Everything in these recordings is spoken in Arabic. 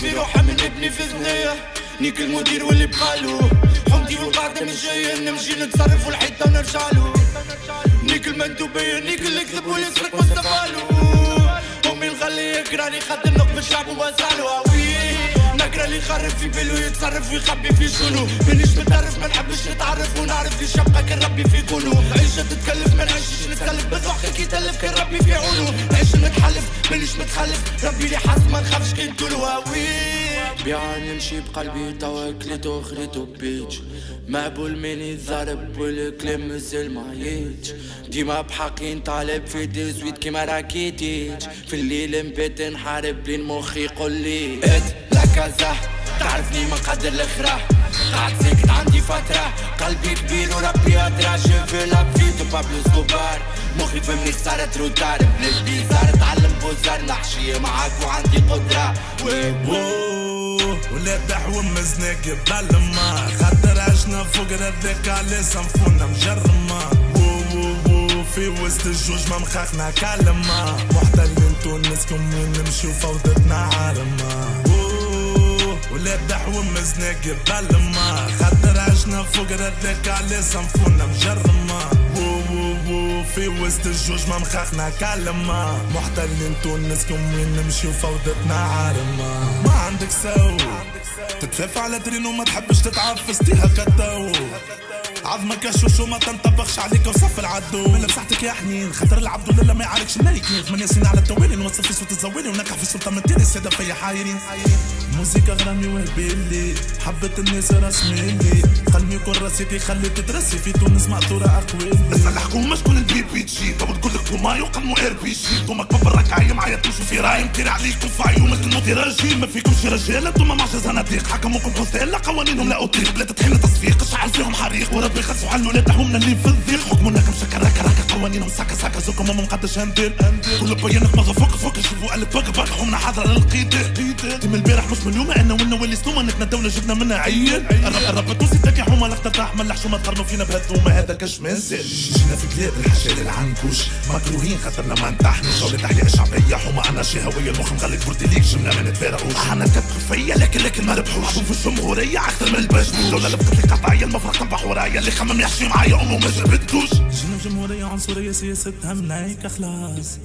في روحه من ابني في ثنية نيك المدير واللي بقالو. حمدي والقادم الجاية. نمشي نتصرف والحيطة ونرجعلو. نيك المندوبية نيك اللي كذب واللي سرق مستقبلو. أمي الغالية يكراني خاطر نقب الشعب وبزعلو نقرأ اللي يخرب في بالو يتصرف ويخبي في شنو. مانيش متعرف ما نحبش نتعرف ونعرف لي شبقة كان ربي في كونو. عيشة تتكلف ما نعيشش نتكلف بالضحك كي تلف كان ربي في عونو. نعيش نتحلف مانيش متخلف؟ بيع نمشي بقلبي توا كليتو خريتو بيج مقبول مني الضرب والكلام مازال ما يجي ديما بحقي نطالب في ديزويت كيما راكيتيج في الليل نبات نحارب لين مخي يقول لي إت لا كازا تعرفني ما قدر الأخرى. قاعد ساكت عندي فترة قلبي كبير وربي أدرى. شوف لابفيتو بابلو سكوبار مخي فهمني صارت روتار. بلدي صار تعلم بوزار. نحشي معاك وعندي قدرة. ولا دحو مزناك بالما خاطر عشنا فوق ردك على صنفونا مجرمة. في وسط الجوج ما مخاخنا كلمة محتلين تونسكم وين نمشيو فوضتنا عارمة ولا دحو مزناك بالما خاطر عشنا فوق ردك على صنفونا مجرمة. في وسط الجوج ما مخاخنا كلمة محتلين تونسكم وين نمشيو فوضتنا عارمة ما عندك سو. تتفاف على درين وما تحبش تتعفس تيها كتو عظمك شوش وما تنطبخش عليك وصف العدو. من لمسحتك يا حنين خاطر العبد ولا ما يعرفش الملك. ثمانية سنين على التوالي نوصل في صوت الزوالي ونكح في السلطة من تاني السادة فيا حايرين. موسيقى غرامي وهبيلي حبت الناس رسميلي قلبي كل راسيتي خليت تدرسي في تونس معطورة أقوالي اسأل الحكومة شكون البي بي جي تو تقول لك بوماي وقدموا ار بي جي توما كبر الركعية معايا تمشوا في رايم تيري عليكم في عيونك الموت راجل ما فيكمش رجال انتوما مع زناديق. حكموكم حسين قوانينهم لا أطيق. بلا تطحين تصفيق شعل فيهم حريق. وربي خلصوا حلوا لا تحومنا اللي في الضيق. حكمونا كم شكا قوانينهم ساكا ساكا زوكم ما مقدش هندير كل بيانك ما فوق فوق شوفوا الف بق بق حومنا حاضرة للقيد تم البارح مش من اليوم انا ونا واللي ستوما نتنا دولة جبنا منها عين الرب الرب التونسي تاكي حومة لا ترتاح من الحشومة تقارنوا فينا بهالثومة هذا كاش منزل جينا في بلاد الحشال العنكوش. مكروهين خاطرنا ما نتحنوش جولة تحية الشعبية حومة أنا شهوية المخ مغلق بردي ليك جملة ما نتفارقوش أنا كتب فيا لكن لكن ما ربحوش. في الجمهورية أكثر من البجموش لولا لفقت لي قطعية المفرق طبح ورايا اللي خمم يحشي معايا أمه ما جبتوش جينا جمهورية عنصرية. سياستها منايك خلاص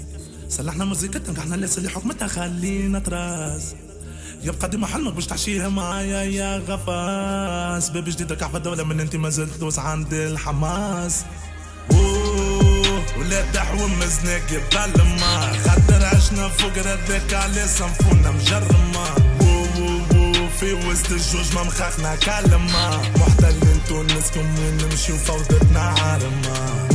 صلحنا موزيكتنا نجحنا الناس اللي حكمتها خلينا تراس. يبقى ديما حلمك باش تعشيها معايا يا غفاس. باب جديد كعفة دولة من انت ما زلت دوس عند الحماس. ولا دحو مزناك بالما خاطر عشنا فوق ردك على صنفونا مجرمة. في وسط الجوج ما مخاخنا كلمة. محتلين تونسكم وين نمشيو فوضتنا عارمة.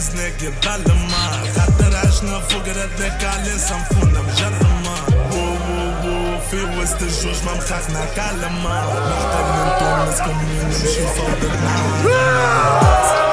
دحو مزناك بالما خاطر عشنا فوق ردك على صنفونا مجرمة أوه، أوه، أوه، في وسط الجوج ما مخاخنا كلمة محتلين تونسكم وين نمشيو فوضتنا عارمة